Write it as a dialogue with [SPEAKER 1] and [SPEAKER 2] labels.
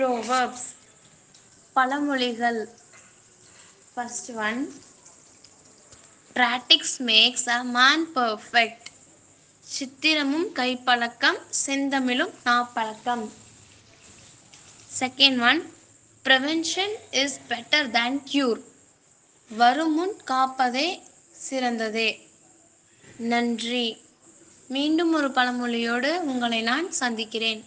[SPEAKER 1] Proverbs பழமொழிகள். First one practice makes a man perfect சித்திரமும் கைப்பழக்கம் செந்தமிழும் நாப்பழக்கம். Second one prevention is better than cure வருமுன் காப்பதே சிறந்ததே. நன்றி. மீண்டும் ஒரு பழமொழியோடு உங்களை நான் சந்திக்கிறேன்.